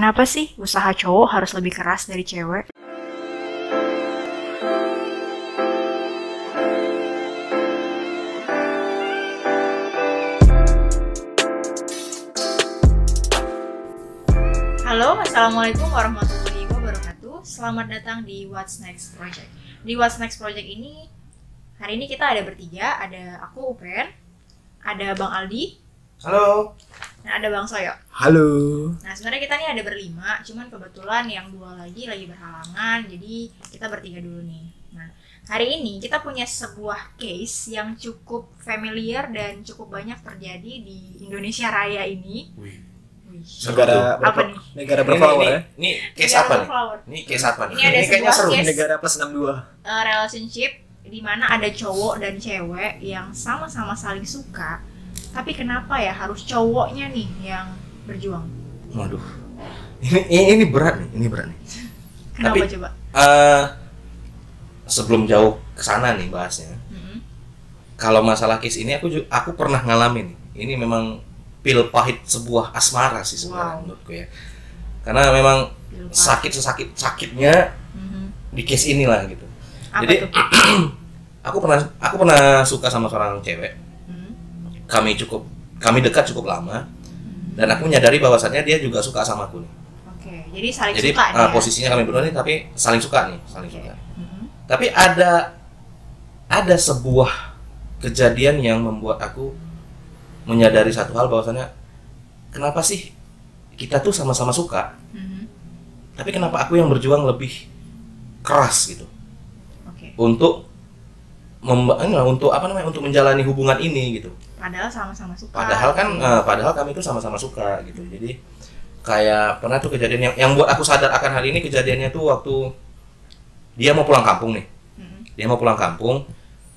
Kenapa sih usaha cowok harus lebih keras dari cewek? Halo, Assalamualaikum warahmatullahi wabarakatuh. Selamat datang di What's Next Project. Di What's Next Project ini Hari ini kita ada bertiga. Ada aku, Upen Ada Bang Aldi. Halo. Dan ada Bang Soyo Halo. Nah sebenarnya kita nih ada berlima, cuman kebetulan yang dua lagi lagi berhalangan, jadi kita bertiga dulu nih. Nah hari ini kita punya sebuah case yang cukup familiar dan cukup banyak terjadi di Indonesia Raya ini. Wih. Wih. Negara Apa nih? negara Ini, berflower ini, ya. ini case Negara apa nih? Ini case apa nih? Ini ada kayaknya sebuah seru. case. Negara plus 62. Eh, relationship di mana ada cowok dan cewek yang sama-sama saling suka, tapi kenapa ya harus cowoknya nih yang berjuang? Waduh. Ini, ini berat nih, ini berat nih. Kenapa Tapi- coba? Eh sebelum jauh ke sana nih bahasnya. Mm-mm. Kalau masalah case ini aku ju- aku pernah ngalamin. Ini memang pil pahit sebuah asmara sih sebenarnya Wow. menurutku ya. Karena memang sakit sesakit sakitnya Mhm. di case inilah gitu. Apa Jadi aku pernah aku pernah suka sama seorang cewek. Kami cukup kami dekat cukup lama dan aku menyadari bahwasannya dia juga suka sama aku nih. Oke, jadi saling Jadi suka uh, nih ya? posisinya kami berdua nih tapi saling suka nih, saling Oke. suka. Mhm. Tapi ada ada sebuah kejadian yang membuat aku menyadari satu hal bahwasannya kenapa sih kita tuh sama-sama suka, Mhm. tapi kenapa aku yang berjuang lebih keras gitu Oke. untuk memba- untuk apa namanya untuk menjalani hubungan ini gitu. Padahal sama-sama suka. Padahal kan gitu. eh, padahal kami itu sama-sama suka gitu. Jadi kayak pernah tuh kejadian yang yang buat aku sadar akan hal ini kejadiannya tuh waktu dia mau pulang kampung nih. Mhm. Dia mau pulang kampung.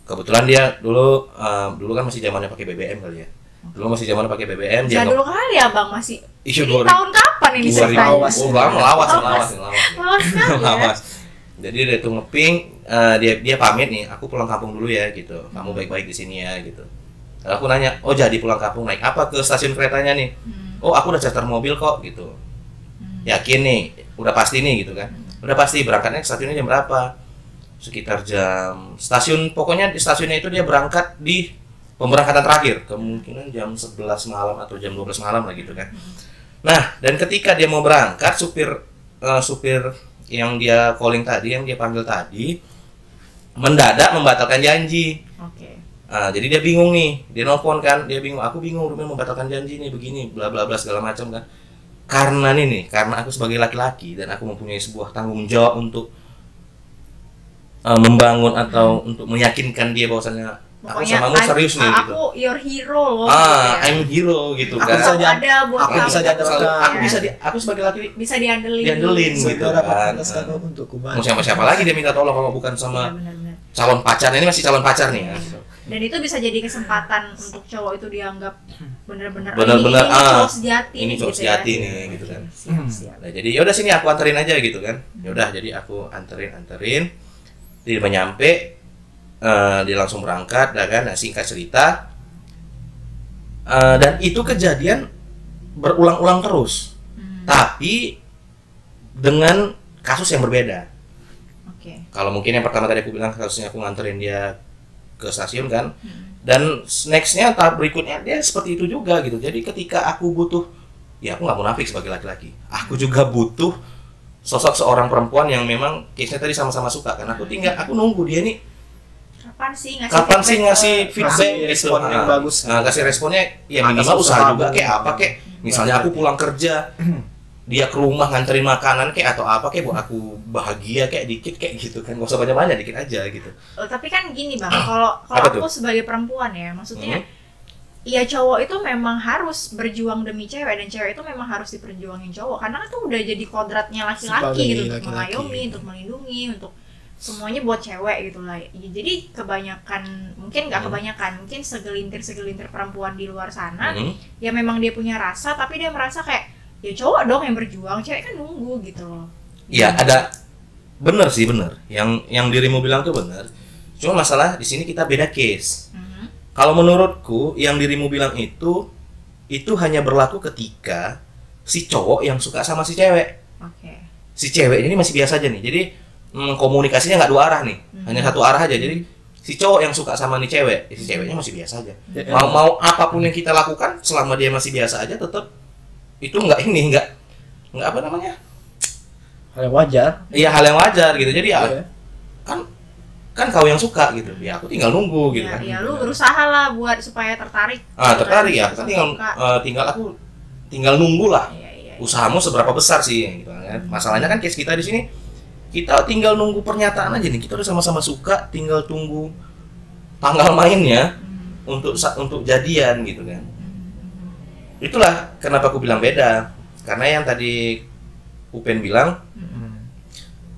Kebetulan dia dulu eh, dulu kan masih zamannya pakai BBM kali ya. Dulu masih zamannya pakai BBM dia dulu kali ya bang masih. isu Ini tahun kapan ini ceritanya? Lawas. Oh, lama lawas, Lawas. lawas, lawas. Sekali ya. Jadi dia tuh ngeping, eh, dia dia pamit nih, aku pulang kampung dulu ya gitu. Kamu Hmm. baik-baik di sini ya gitu. Aku nanya, oh jadi pulang kampung naik apa ke stasiun keretanya nih? Hmm. Oh aku udah charter mobil kok gitu. Hmm. Yakin nih, udah pasti nih gitu kan. Udah pasti berangkatnya ke stasiunnya jam berapa? Sekitar jam stasiun pokoknya di stasiunnya itu dia berangkat di pemberangkatan terakhir, kemungkinan jam 11 malam atau jam 12 malam lah gitu kan. Nah, dan ketika dia mau berangkat, supir eh, supir yang dia calling tadi, yang dia panggil tadi mendadak membatalkan janji. Oke. Ah, jadi dia bingung nih, dia nelfon kan, dia bingung, aku bingung Ruben membatalkan janji nih begini, bla bla bla segala macam kan. Karena nih nih, karena aku sebagai laki-laki dan aku mempunyai sebuah tanggung jawab untuk eh, membangun atau untuk meyakinkan dia bahwasannya aku sama kamu serius nih ah, gitu. Aku your hero loh. Ah, gitu ya. I'm hero gitu Aku kan. bisa Aku jadi- ada buat aku kamu. bisa jadi Aku aku bisa di, aku sebagai laki bisa diandelin. Diandelin gitu. Kan. kuban. mau siapa siapa lagi dia minta tolong kalau bukan Iya, sama benar-benar. calon pacar ini masih calon pacar nih ya. Dan itu bisa jadi kesempatan untuk cowok itu dianggap benar-benar Benar-benar, ini, ini ah, cowok sejati ini cowok gitu sejati ya. nih, gitu kan. Siap, siap. Nah, jadi yaudah sini aku anterin aja gitu kan. Yaudah jadi aku anterin anterin. Dia udah nyampe eh, dia langsung berangkat dah kan nah, singkat cerita Eh, dan itu kejadian berulang-ulang terus Hmm, tapi dengan kasus yang berbeda Oke. kalau mungkin yang pertama tadi aku bilang kasusnya aku nganterin dia ke stasiun kan. Hmm. dan nextnya tahap berikutnya dia seperti itu juga gitu. Jadi ketika aku butuh ya aku nggak munafik sebagai laki-laki. Aku juga butuh sosok seorang perempuan yang memang case-nya tadi sama-sama suka. Karena aku tinggal aku nunggu dia nih. Kapan sih ngasih kapan sih ngasih feedback Kasih gitu? respon yang Nah, bagus. nah, kasih responnya ya minimal usaha juga kayak apa kayak misalnya aku pulang kerja dia ke rumah nganterin makanan kayak atau apa kayak buat aku bahagia kayak dikit kayak gitu kan gak usah banyak-banyak dikit aja gitu Oh, tapi kan gini bang, kalau kalau aku sebagai perempuan ya, maksudnya Hmm. Iya cowok itu memang harus berjuang demi cewek dan cewek itu memang harus diperjuangin cowok karena itu udah jadi kodratnya laki-laki gitu untuk laki-laki. mengayomi, untuk melindungi, untuk semuanya buat cewek gitu lah. Ya, Jadi kebanyakan mungkin nggak Hmm. kebanyakan, mungkin segelintir segelintir perempuan di luar sana Hmm. ya memang dia punya rasa tapi dia merasa kayak ya cowok dong yang berjuang, cewek kan nunggu gitu. Loh. Iya ada bener sih bener. Yang yang dirimu bilang tuh bener. Cuma masalah di sini kita beda case. Mhm. kalau menurutku yang dirimu bilang itu itu hanya berlaku ketika si cowok yang suka sama si cewek. Oke. si cewek ini masih biasa aja nih. Jadi mm, komunikasinya nggak dua arah nih. Hmm. hanya satu arah aja. Jadi si cowok yang suka sama nih cewek ya si ceweknya masih biasa aja. Ya, mau mau apa pun yang kita lakukan selama dia masih biasa aja tetap itu nggak ini nggak nggak apa namanya? Hal yang wajar. Iya hal yang wajar gitu. Jadi ya Iya. kan kan kau yang suka gitu. Ya aku tinggal nunggu gitu ya, kan. ya lu berusaha lah buat supaya tertarik. ah tertarik ya. Kan tinggal eh, tinggal aku tinggal nunggu lah. Iya, iya. usahamu seberapa besar sih gitu kan. Masalahnya kan case kita di sini kita tinggal nunggu pernyataan aja nih. Kita udah sama-sama suka tinggal tunggu tanggal mainnya Hmm. untuk untuk jadian gitu kan itulah kenapa aku bilang beda karena yang tadi Upen bilang Hmm.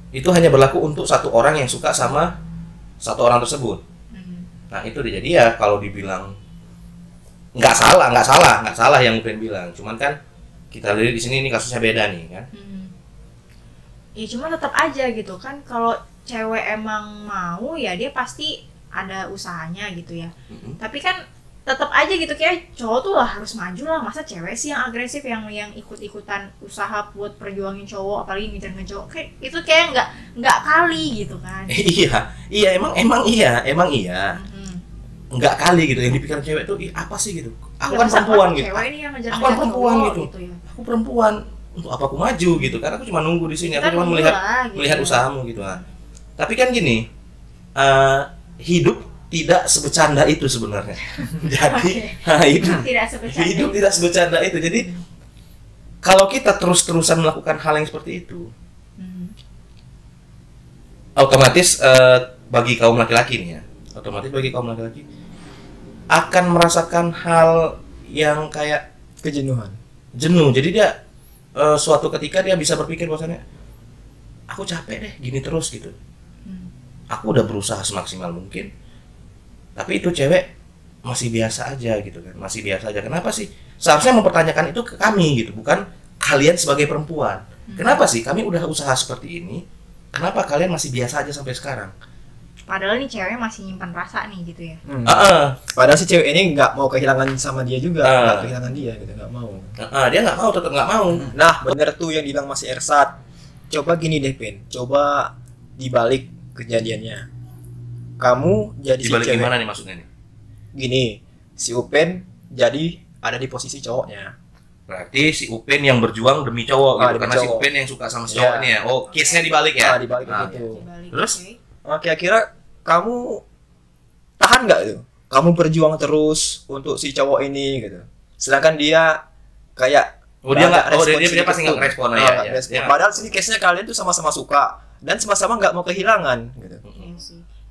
itu hanya berlaku untuk satu orang yang suka sama satu orang tersebut Hmm. nah itu dia jadi ya kalau dibilang nggak salah nggak salah nggak salah yang Upen bilang cuman kan kita lihat di sini ini kasusnya beda nih kan Hmm. Ya cuma tetap aja gitu kan kalau cewek emang mau ya dia pasti ada usahanya gitu ya. Mm-mm. Tapi kan tetap aja gitu kayak cowok tuh lah harus maju lah masa cewek sih yang agresif yang yang ikut-ikutan usaha buat perjuangin cowok apalagi ngejar cowok kayak itu kayak nggak nggak kali gitu kan. iya iya emang emang iya emang iya Mhm. nggak kali gitu yang dipikir cewek tuh "Ih, apa sih gitu aku kan perempuan orang gitu Cewek ini yang ngejar Aku kan perempuan gitu. ya. aku perempuan untuk apa aku maju gitu karena aku cuma nunggu di sini aku cuma melihat lah, gitu. melihat usahamu gitu lah tapi kan gini eh, hidup tidak sebecanda itu sebenarnya. Jadi nah, hidup. Tidak hidup tidak sebecanda itu. Jadi kalau kita terus-terusan melakukan hal yang seperti itu Hmm. otomatis eh, bagi kaum laki-laki nih ya otomatis bagi kaum laki-laki akan merasakan hal yang kayak kejenuhan. jenuh. Jadi dia eh, suatu ketika dia bisa berpikir bahwasannya aku capek deh gini terus gitu. Hmm. aku udah berusaha semaksimal mungkin tapi itu cewek masih biasa aja gitu kan masih biasa aja. Kenapa sih? Seharusnya mempertanyakan itu ke kami gitu bukan kalian sebagai perempuan. Kenapa sih? Kami udah usaha seperti ini kenapa kalian masih biasa aja sampai sekarang? Padahal nih cewek masih nyimpan rasa nih gitu ya. Hmm. Ah, ah, padahal si cewek ini nggak mau kehilangan sama dia juga Ah. nggak kehilangan dia gitu nggak mau. Ah, ah, dia nggak mau tetap nggak mau. Nah bener tuh yang dibilang masih Ersat coba gini deh Pin. Coba dibalik kejadiannya kamu jadi di si balik cewek gimana nih maksudnya nih gini si Upen jadi ada di posisi cowoknya berarti si Upen yang berjuang demi cowok Ah, gitu demi karena si cowok. Upen yang suka sama si Iya. cowok ini ya oh case nya dibalik ya dibalik Ah, gitu Dibalik, Terus? oke. Nah, kira-kira kamu tahan nggak itu? Kamu berjuang terus untuk si cowok ini gitu. Sedangkan dia kayak oh dia nggak oh dia, dia, dia sedikit pasti nggak respon Ah, ya, ya, ya. Padahal sini case-nya kalian tuh sama-sama suka dan sama-sama nggak mau kehilangan gitu. Iya sih.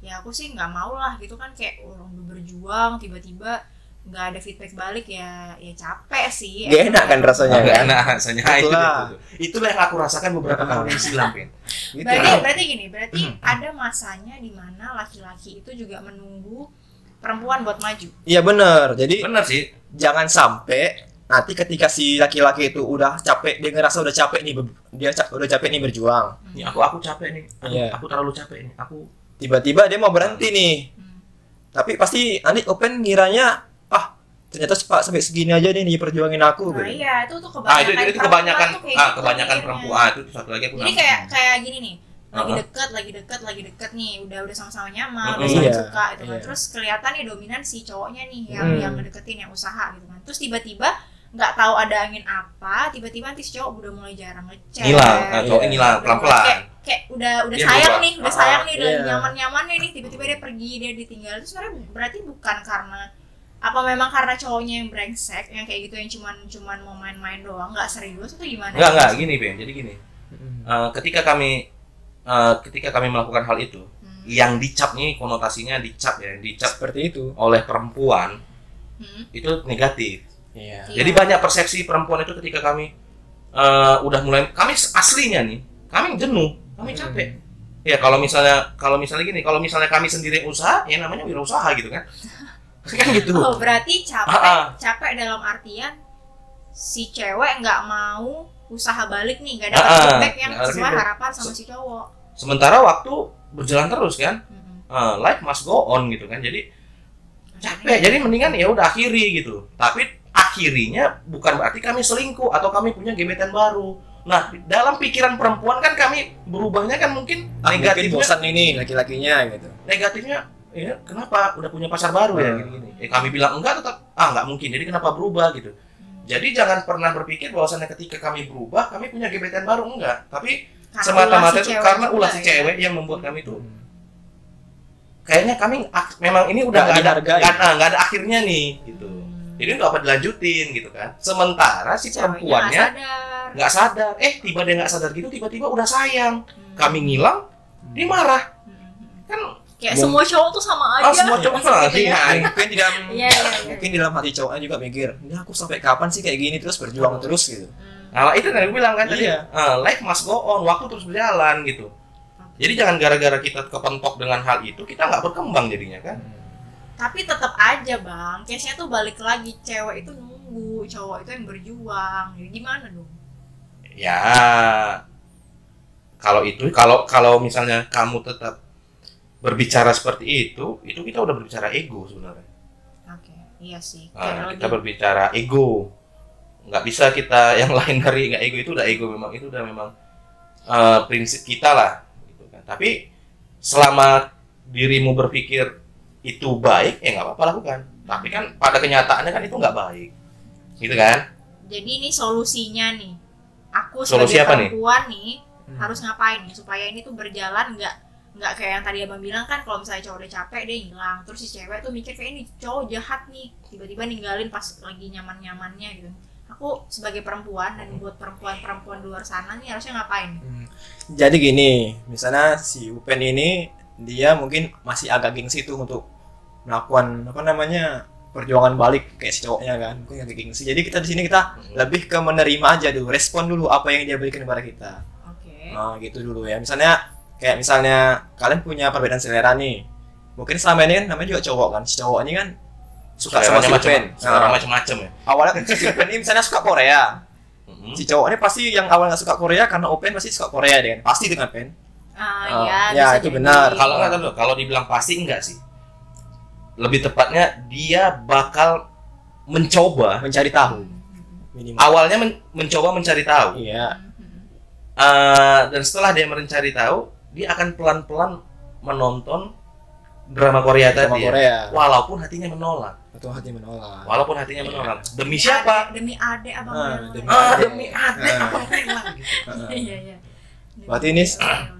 Ya aku sih nggak mau lah gitu kan kayak orang udah berjuang tiba-tiba nggak ada feedback balik ya ya capek sih. Gak enak kan rasanya nggak kan? enak rasanya itu, Itulah. itu, itulah yang aku rasakan beberapa tahun yang silam Pin. Gitu. Berarti berarti gini, berarti ada masanya di mana laki-laki itu juga menunggu perempuan buat maju. Iya bener. Jadi benar sih jangan sampai nanti ketika si laki-laki itu udah capek dia ngerasa udah capek nih dia udah capek nih berjuang Nih aku aku capek nih. Aku, Iya. aku terlalu capek nih. Aku tiba-tiba dia mau berhenti nih Hmm. tapi pasti nanti open ngiranya ah ternyata pak sampai segini aja nih dia perjuangin aku Nah gitu. iya itu tuh kebanyakan ah itu itu, itu kebanyakan perempuan tuh kayak ah gitu kebanyakan perempuan ah, itu satu lagi aku Jadi kayak kayak gini nih lagi Uh-huh. deket lagi deket lagi deket nih udah udah sama-sama nyaman udah saling Iya, suka gitu kan iya. terus kelihatan nih dominan si cowoknya nih yang Hmm. yang ngedeketin yang usaha gitu kan terus tiba-tiba nggak tahu ada angin apa tiba-tiba nanti si cowok udah mulai jarang ngechat ngilang ah, Iya. cowoknya ngilang Udah pelan mulai pelan kayak, kayak udah udah Dia sayang berubah. nih udah Ah, sayang nih udah iya. nyaman nyamannya nih tiba-tiba dia pergi dia ditinggal itu sebenarnya berarti bukan karena apa memang karena cowoknya yang brengsek yang kayak gitu yang cuman cuman mau main-main doang nggak serius atau gimana enggak enggak gini Ben jadi gini. Eh, ketika kami eh, ketika kami melakukan hal itu Hmm. yang dicap nih konotasinya dicap ya dicap seperti itu oleh perempuan Hmm. itu negatif iya Iya. Jadi banyak persepsi perempuan itu ketika kami eh, udah mulai kami aslinya nih, kami jenuh, kami Hmm. capek. Ya kalau misalnya kalau misalnya gini, kalau misalnya kami sendiri usaha, ya namanya wirausaha gitu kan. kan gitu. Oh berarti capek, Ah, ah. capek dalam artian si cewek nggak mau usaha balik nih, nggak Ah, dapat ah. feedback yang ada sesuai harapan sama si cowok. Sementara waktu berjalan terus kan. Mm-mm. Eh, life must go on gitu kan. Jadi capek. Jadi mendingan ya udah akhiri gitu. Tapi mengakhirinya bukan berarti kami selingkuh atau kami punya gebetan baru. Nah, dalam pikiran perempuan kan kami berubahnya kan mungkin Ah, mungkin negatifnya bosan ini laki-lakinya gitu. negatifnya ya kenapa udah punya pacar baru ya Hmm. gini-gini. Eh kami bilang enggak tetap ah enggak mungkin. Jadi kenapa berubah gitu. Jadi jangan pernah berpikir bahwasannya ketika kami berubah kami punya gebetan baru enggak, tapi semata-mata itu karena ulah si ya. cewek yang membuat kami itu kayaknya kami memang ini udah Nggak ada nggak ah, nggak ada akhirnya nih gitu. Hmm. Jadi nggak apa dilanjutin gitu kan. Sementara si perempuannya nggak sadar. sadar, eh tiba dia nggak sadar gitu tiba-tiba udah sayang. Hmm. Kami ngilang, dia marah. Hmm. Kan Kayak semua cowok tuh sama aja. ah, semua cowok sama gitu ya. sih. mungkin di dalam Iya, iya, iya. mungkin di dalam hati cowoknya juga mikir ini aku sampai kapan sih kayak gini terus berjuang terus gitu Hmm. Nah, itu yang gue bilang kan tadi, Iya. eh, life must go on, waktu terus berjalan gitu. Jadi jangan gara-gara kita kepentok dengan hal itu, kita nggak berkembang jadinya kan. Tapi tetap aja bang, case-nya tuh balik lagi cewek itu nunggu, cowok itu yang berjuang. Jadi gimana dong? Ya, kalau itu, kalau kalau misalnya kamu tetap berbicara seperti itu, itu kita udah berbicara ego sebenarnya. Oke, iya sih. Nah, kita berbicara ego, nggak bisa kita yang lain dari nggak ego itu udah ego memang itu udah memang eh, prinsip kita lah. Gitu kan. Tapi selama dirimu berpikir itu baik, ya nggak apa-apa lakukan. Tapi kan pada kenyataannya kan itu nggak baik, gitu kan? Jadi ini solusinya nih. Aku Solusi sebagai apa nih? perempuan nih, Hmm. harus ngapain nih supaya ini tuh berjalan nggak nggak kayak yang tadi abang bilang kan kalau misalnya cowok udah capek dia hilang terus si cewek tuh mikir kayak ini cowok jahat nih tiba-tiba ninggalin pas lagi nyaman nyamannya gitu aku sebagai perempuan dan buat perempuan-perempuan di luar sana nih harusnya ngapain Hmm. Jadi gini, misalnya si Upen ini dia mungkin masih agak gengsi tuh untuk melakukan apa namanya perjuangan balik kayak si cowoknya kan, mungkin agak gengsi. Jadi kita di sini kita lebih ke menerima aja dulu, respon dulu apa yang dia berikan kepada kita. oke Nah gitu dulu ya. Misalnya kayak misalnya kalian punya perbedaan selera nih, mungkin selama ini kan namanya juga cowok kan, si cowok ini kan suka sama si selera Nah, macam-macam ya. awalnya si Upen ini misalnya suka Korea, Mhm. si cowok ini pasti yang awal nggak suka Korea karena Open pasti suka Korea deh kan pasti dengan Pen Ah, Oh, ya, ya, itu jadi. benar. Kalau nggak tahu, kalau dibilang pasti enggak sih. Lebih tepatnya dia bakal mencoba mencari tahu minimal awalnya men- mencoba mencari tahu iya Eh, dan setelah dia mencari tahu dia akan pelan-pelan menonton drama Korea sama tadi ya. Korea walaupun hatinya menolak atau hati menolak walaupun hatinya Iya. menolak demi Ade- siapa demi ade abang Ah, rela. demi ah Ade. demi ade Ah. abang rela gitu Heeh. iya iya Berarti ini- ade.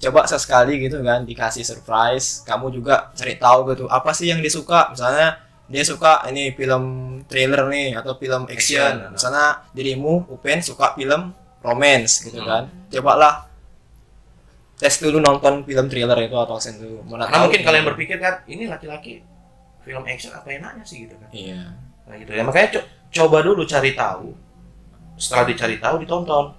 Coba sesekali gitu kan dikasih surprise kamu juga cari tahu gitu apa sih yang dia suka misalnya dia suka ini film trailer nih atau film action, Action, misalnya dirimu Upen suka film romance gitu Hmm. kan cobalah tes dulu nonton film thriller itu atau action dulu Mana karena tahu mungkin gitu. kalian berpikir kan ini laki-laki film action apa enaknya sih gitu kan iya Nah gitu ya makanya co- coba dulu cari tahu. Setelah dicari tahu ditonton.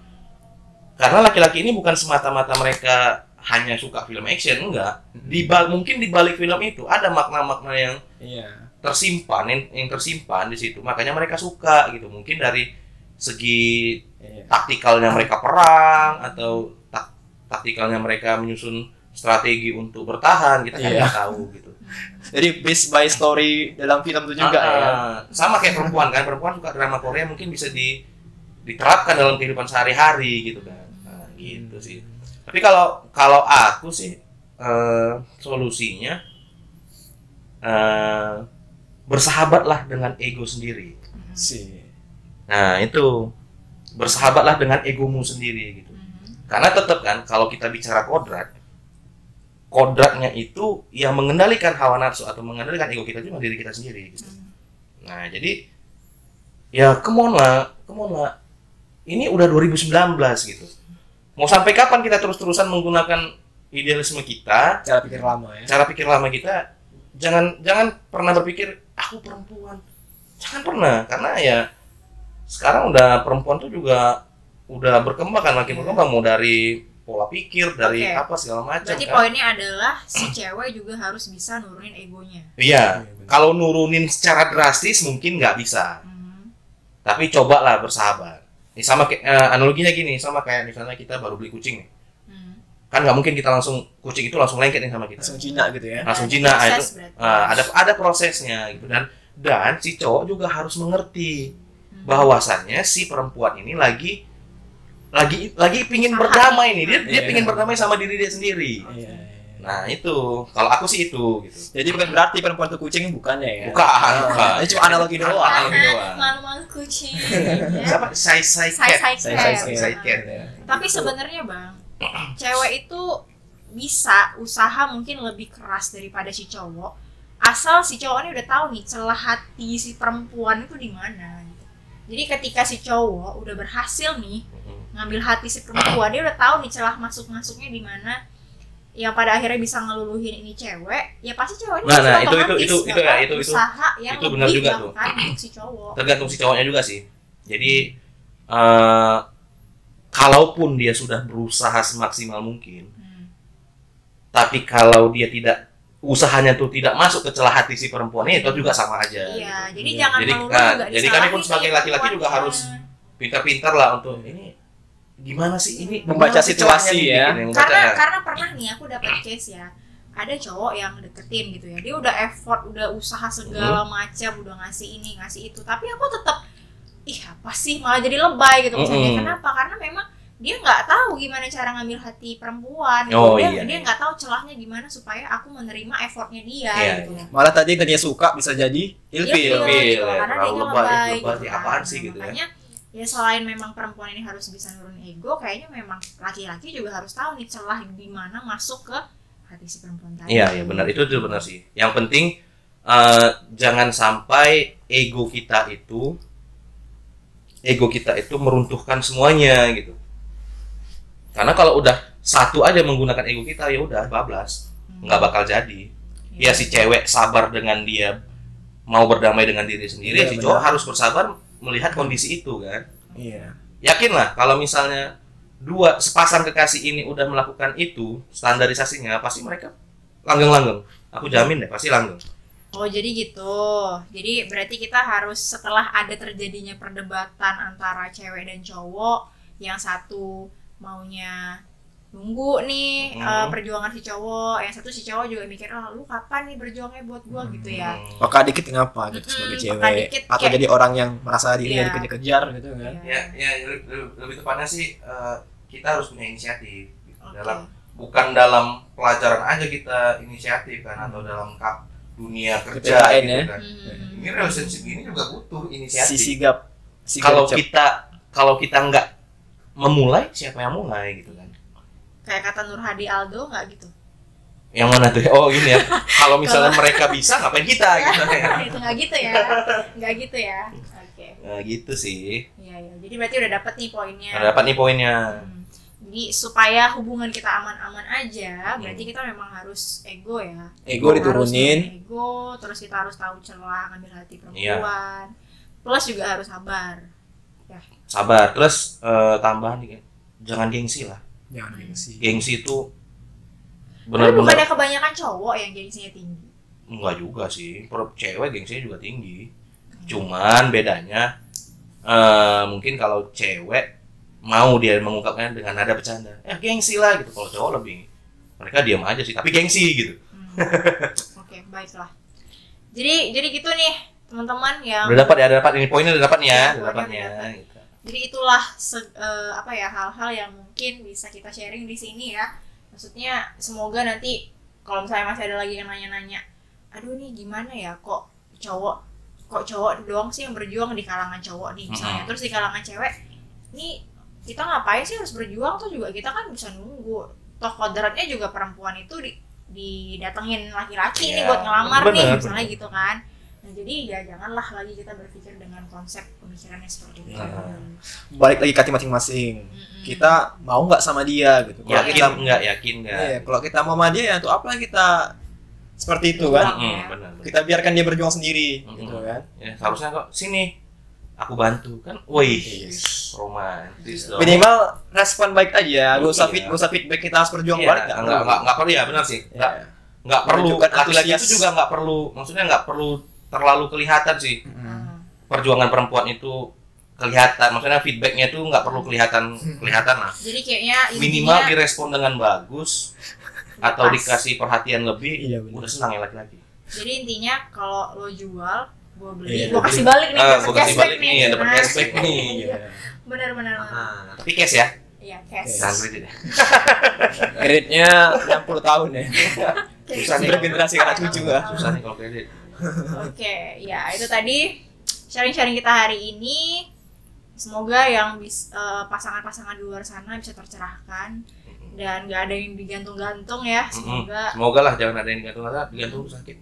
Karena laki-laki ini bukan semata-mata mereka hanya suka film action enggak. Di ba- mungkin di balik film itu ada makna-makna yang iya tersimpan yang, yang tersimpan di situ. Makanya mereka suka gitu. Mungkin dari segi iya taktikalnya mereka perang atau tak- taktikalnya mereka menyusun strategi untuk bertahan kita kan Iya. nggak tahu gitu. jadi based by story dalam film itu juga Ah, ya ah. sama kayak perempuan kan perempuan suka drama Korea mungkin bisa di diterapkan dalam kehidupan sehari-hari gitu kan nah, gitu sih tapi kalau kalau aku sih eh, solusinya eh, bersahabatlah dengan ego sendiri sih nah itu bersahabatlah dengan egomu sendiri gitu Hmm. karena tetap kan kalau kita bicara kodrat kodratnya itu yang mengendalikan hawa nafsu atau mengendalikan ego kita cuma diri kita sendiri gitu. Hmm. Nah, jadi ya lah, on lah. Ini udah 2019 gitu. Mau sampai kapan kita terus-terusan menggunakan idealisme kita, cara pikir lama ya cara pikir lama kita? Jangan jangan pernah berpikir aku perempuan. Jangan pernah karena ya sekarang udah perempuan tuh juga udah berkembang kan makin berkembang mau dari pola pikir, dari Oke. apa segala macam Berarti kan. poinnya adalah si cewek juga harus bisa nurunin egonya. Iya, Iya, kalau nurunin secara drastis mungkin nggak bisa. Hmm. tapi cobalah bersahabat. Ini sama kayak eh, analoginya gini, sama kayak misalnya kita baru beli kucing nih. Hmm. Kan nggak mungkin kita langsung kucing itu langsung lengket nih sama kita. langsung Cina gitu ya Langsung Ada proses itu berarti. eh, ada ada prosesnya gitu dan dan si cowok juga harus mengerti Hmm. bahwasannya si perempuan ini lagi lagi lagi pingin berdamai nih dia dia Iya. pingin berdamai sama diri dia sendiri Iya. Nah itu kalau aku sih itu gitu Jadi bukan berarti perempuan itu kucing bukannya ya? Bukan, Ah, bukan. Ini cuma analogi doang. Analogi doang. malu-malu kucing ya. siapa sai sai Sai- cat Side cat. tapi sebenarnya bang cewek itu bisa usaha mungkin lebih keras daripada si cowok asal si cowok ini udah tahu nih celah hati si perempuan itu di mana gitu. jadi ketika si cowok udah berhasil nih ngambil hati si perempuan dia udah tahu nih celah masuk masuknya di mana yang pada akhirnya bisa ngeluluhin ini cewek ya pasti ceweknya Nah, nah, itu- itu- itu- itu ya, bakal itu- itu- usaha yang itu benar juga tuh. si cowok tergantung si cowoknya juga sih jadi eh kalaupun dia sudah berusaha semaksimal mungkin Hmm. tapi kalau dia tidak usahanya tuh tidak masuk ke celah hati si perempuan itu juga sama aja iya gitu. jadi Iya. jangan Jadi, nah, juga jadi kami pun sebagai laki-laki juga harus pintar-pintar lah untuk ini gimana sih ini Membaca situasi celahnya ya. karena ya. karena pernah nih aku dapat case ya ada cowok yang deketin gitu ya dia udah effort udah usaha segala Hmm. macam udah ngasih ini ngasih itu tapi aku tetap ih apa sih malah jadi lebay gitu misalnya Mm-mm. kenapa karena memang dia nggak tahu gimana cara ngambil hati perempuan gitu. Oh, dia iya, dia iya. nggak tahu celahnya gimana supaya aku menerima effortnya dia Iya, gitu iya. Malah tadi dia suka bisa jadi ilfil. Ilfil, Ilfil, gitu, ya, karena dia lebay, lebay lebay, gitu apaan kan. sih gitu ya. Ya selain memang perempuan ini harus bisa nurunin ego kayaknya memang laki-laki juga harus tahu nih celah di mana masuk ke hati si perempuan tadi Iya, iya benar itu itu benar sih. Yang penting eh, jangan sampai ego kita itu ego kita itu meruntuhkan semuanya gitu. Karena kalau udah satu aja menggunakan ego kita ya udah bablas, Hmm. nggak bakal jadi. Iya. Ya si cewek sabar dengan dia mau berdamai dengan diri sendiri, Iya, si benar. cowok harus bersabar melihat kondisi itu kan. Iya. Yakinlah kalau misalnya dua sepasang kekasih ini udah melakukan itu standarisasinya pasti mereka langgeng-langgeng. Aku jamin deh pasti langgeng. Oh jadi gitu. Jadi berarti kita harus setelah ada terjadinya perdebatan antara cewek dan cowok, yang satu maunya nunggu nih Hmm. eh, perjuangan si cowok, yang satu si cowok juga mikir, oh lu kapan nih berjuangnya buat gua gitu ya. Hmm. Peka dikit ngapa gitu Mm-mm, sebagai cewek dikit atau kayak- jadi orang yang merasa dirinya Iya. dikejar-kejar gitu kan. Iya. Ya, ya lebih, lebih tepatnya sih eh, kita harus punya inisiatif gitu. Oke. dalam bukan dalam pelajaran aja kita inisiatif kan atau dalam kap dunia kerja PPKN gitu ya. kan. Hmm. Ini relationship ini juga butuh Si inisiatif. sigap. sigap kalau kita kalau kita nggak memulai siapa yang mulai gitu kan? Kayak kata Nur Hadi Aldo nggak gitu? Yang mana tuh? Oh ini ya. Kalau misalnya mereka bisa ngapain kita gitu ya. itu nggak gitu ya? Nggak gitu ya? Oke. Nah, gitu sih. Iya ya. Jadi berarti udah dapet nih poinnya. Nah, dapat nih poinnya. Hmm. Jadi supaya hubungan kita aman-aman aja, Hmm. berarti kita memang harus ego ya. ego Harus diturunin. ego, terus kita harus tahu celah ngambil hati Iya. perempuan. Plus juga harus sabar. Sabar. Terus eh, tambahan. Jangan gengsi lah. Jangan gengsi. Gengsi itu Tapi benar-benar bukannya kebanyakan cowok yang gengsinya tinggi. enggak juga sih. Per- Cewek gengsinya juga tinggi. Cuman bedanya eh mungkin kalau cewek mau dia mengungkapkan dengan nada bercanda. Eh gengsi lah gitu. Kalau cowok lebih mereka diam aja sih, tapi gengsi gitu. Hmm. Oke, baiklah. Jadi jadi gitu nih teman-teman yang Udah dapat ya, udah dapat ini poinnya udah dapat nih ya, Iya, udah dapat. Gitu. Jadi itulah se- eh, apa ya hal-hal yang mungkin bisa kita sharing di sini ya. Maksudnya semoga nanti kalau misalnya masih ada lagi yang nanya-nanya, aduh nih gimana ya kok cowok kok cowok doang sih yang berjuang di kalangan cowok nih misalnya, Mm-mm. terus di kalangan cewek, nih kita ngapain sih harus berjuang tuh juga kita kan bisa nunggu. Toh kodratnya juga perempuan itu di didatengin laki-laki nih Iya, buat ngelamar nih bener, misalnya bener. gitu kan. Nah jadi ya janganlah lagi kita berpikir dengan konsep pemikirannya seperti itu. Nah. Balik lagi ke hati masing-masing. Mm-mm. Kita mau nggak sama dia gitu. Kalau Yakin kita enggak, yakin enggak. Iya, kalau kita mau sama dia ya untuk apa kita seperti itu kan? Iya. Mm, benar. benar. Kita biarkan dia berjuang sendiri Mm-mm. gitu kan. Ya, harusnya kok sini aku bantu kan. Wih, Yes. romantis dong. Minimal respon baik aja, gak usah Iya. fit, gak usah feedback kita harus berjuang Iya, balik enggak, enggak, enggak, perlu ya, benar sih. Enggak, Iya. enggak perlu. Laki-laki itu juga enggak perlu, maksudnya enggak perlu terlalu kelihatan sih. Mm. Hmm. Perjuangan perempuan itu kelihatan, maksudnya feedbacknya itu enggak perlu kelihatan kelihatan lah. Jadi kayaknya Minimal intinya direspon dengan bagus atau Pas. dikasih perhatian lebih, Iya, udah senang ya laki-laki. jadi intinya kalau lo jual gue beli Iya, gue beli. kasih balik nih Ah, gua kasih balik nih, dapat Nah, cashback nih. Iya. benar benar Nah, tapi cash ya, iya cash jangan kredit ya. Kreditnya 60 tahun ya. Susah nih. Bergenerasi anak cucu lah. Susah nih kalau kredit. Oke, ya itu tadi sharing-sharing kita hari ini. Semoga yang bis, eh, pasangan-pasangan di luar sana bisa tercerahkan dan gak ada yang digantung-gantung ya. Semoga Semoga lah jangan ada yang digantung digantung sakit.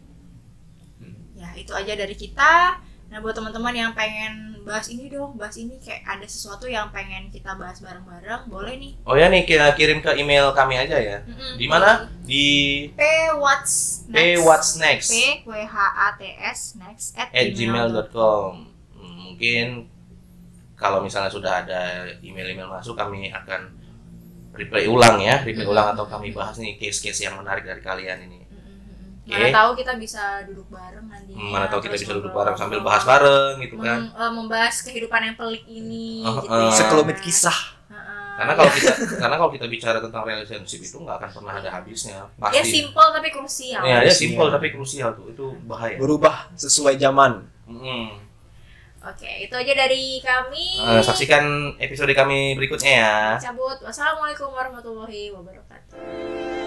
ya itu aja dari kita. Nah buat teman-teman yang pengen bahas ini dong, bahas ini kayak ada sesuatu yang pengen kita bahas bareng-bareng, boleh nih. Oh ya nih kita kirim ke email kami aja ya. Mm-mm. Di mana? Di P what's next? Hey what's next P W H A T S next at, at gmail.com. Hmm, Mungkin kalau misalnya sudah ada email-email masuk kami akan reply ulang ya, reply Hmm. ulang atau kami bahas nih case-case yang menarik dari kalian ini. Mana tahu kita bisa duduk bareng nanti. Hmm, Mana tahu kita bisa duduk bareng sambil bahas bareng gitu kan. eh, membahas kehidupan yang pelik ini Oh, gitu eh. ya. Sekelumit kisah. Heeh. Karena kalau kita karena kalau kita bicara tentang relationship itu nggak akan pernah ada habisnya. ya Pasti. simple tapi krusial. Ya, ya Krusial. simple tapi krusial tuh. Itu bahaya. Berubah sesuai zaman. Hmm. Oke, itu aja dari kami. Eh, saksikan episode kami berikutnya ya. Cabut. Wassalamualaikum warahmatullahi wabarakatuh.